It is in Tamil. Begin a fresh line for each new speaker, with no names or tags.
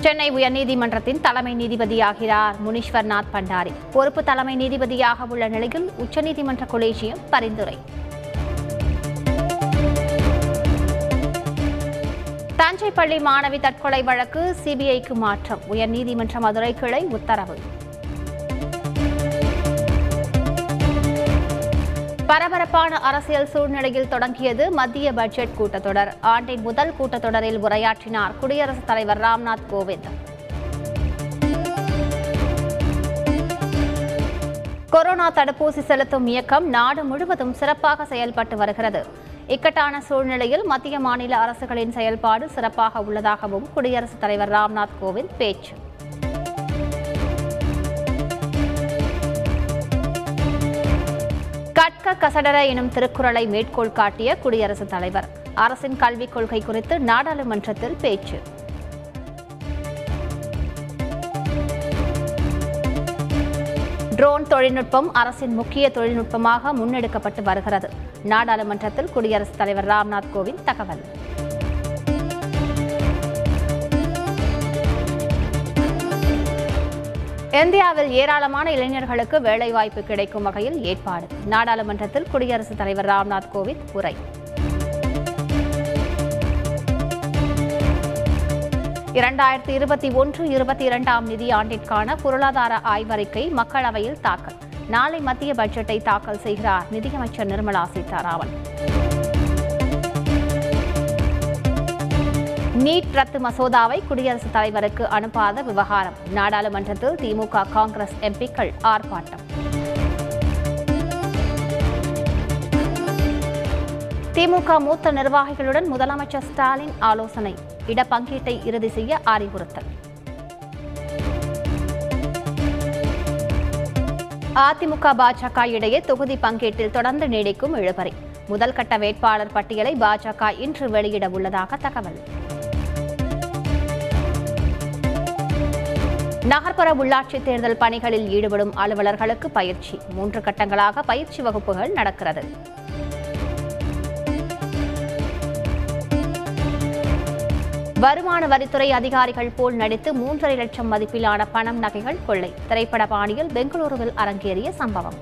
சென்னை உயர்நீதிமன்றத்தின் தலைமை நீதிபதியாகிறார் முனீஸ்வர்நாத் பண்டாரி. பொறுப்பு தலைமை நீதிபதியாக உள்ள நிலையில் உச்சநீதிமன்ற கொலேஜியம் பரிந்துரை. தஞ்சை பள்ளி மாணவி தற்கொலை வழக்கு சிபிஐக்கு மாற்றம். உயர்நீதிமன்ற மதுரை கிளை உத்தரவு. பரபரப்பான அரசியல் சூழ்நிலையில் தொடங்கியது மத்திய பட்ஜெட் கூட்டத்தொடர். ஆண்டின் முதல் கூட்டத்தொடரில் உரையாற்றினார் குடியரசுத் தலைவர் ராம்நாத் கோவிந்த். கொரோனா தடுப்பூசி செலுத்தும் இயக்கம் நாடு முழுவதும் சிறப்பாக செயல்பட்டு வருகிறது. இக்கட்டான சூழ்நிலையில் மத்திய மாநில அரசுகளின் செயல்பாடு சிறப்பாக உள்ளதாகவும் குடியரசுத் தலைவர் ராம்நாத் கோவிந்த் பேச்சு. கற்க கசடர எனும் திருக்குறளை மேற்கோள் காட்டிய குடியரசுத் தலைவர். அரசின் கல்விக் கொள்கை குறித்து நாடாளுமன்றத்தில் பேச்சு. ட்ரோன் தொழில்நுட்பம் அரசின் முக்கிய தொழில்நுட்பமாக முன்னெடுக்கப்பட்டு வருகிறது. நாடாளுமன்றத்தில் குடியரசுத் தலைவர் ராம்நாத் கோவிந்த் தகவல். இந்தியாவில் ஏராளமான இளைஞர்களுக்கு வேலைவாய்ப்பு கிடைக்கும் வகையில் ஏற்பாடு. நாடாளுமன்றத்தில் குடியரசுத் தலைவர் ராம்நாத் கோவிந்த் உரை. இரண்டாயிரத்தி இருபத்தி ஒன்று இருபத்தி இரண்டாம் நிதியாண்டிற்கான பொருளாதார ஆய்வறிக்கை மக்களவையில் தாக்கல். நாளை மத்திய பட்ஜெட்டை தாக்கல் செய்கிறார் நிதியமைச்சர் நிர்மலா சீதாராமன். நீட் ரத்து மசோதாவை குடியரசுத் தலைவருக்கு அனுப்பாத விவகாரம். நாடாளுமன்றத்தில் திமுக காங்கிரஸ் எம்பிக்கள் ஆர்ப்பாட்டம். திமுக மூத்த நிர்வாகிகளுடன் முதலமைச்சர் ஸ்டாலின் ஆலோசனை. இடப்பங்கீட்டை இறுதி செய்ய அறிவுறுத்தல். அதிமுக பாஜக இடையே தொகுதி பங்கீட்டில் தொடர்ந்து நீடிக்கும் இழுபறி. முதல் கட்ட வேட்பாளர் பட்டியலை பாஜக இன்று வெளியிட உள்ளதாக தகவல். நகர்ப்புற உள்ளாட்சி தேர்தல் பணிகளில் ஈடுபடும் அலுவலர்களுக்கு பயிற்சி. மூன்று கட்டங்களாக பயிற்சி வகுப்புகள் நடக்கிறது. வருமான வரித்துறை அதிகாரிகள் போல் நடித்து மூன்றரை லட்சம் மதிப்பிலான பணம் நகைகள் கொள்ளை. திரைப்பட பாணியில் பெங்களூருவில் அரங்கேறிய சம்பவம்.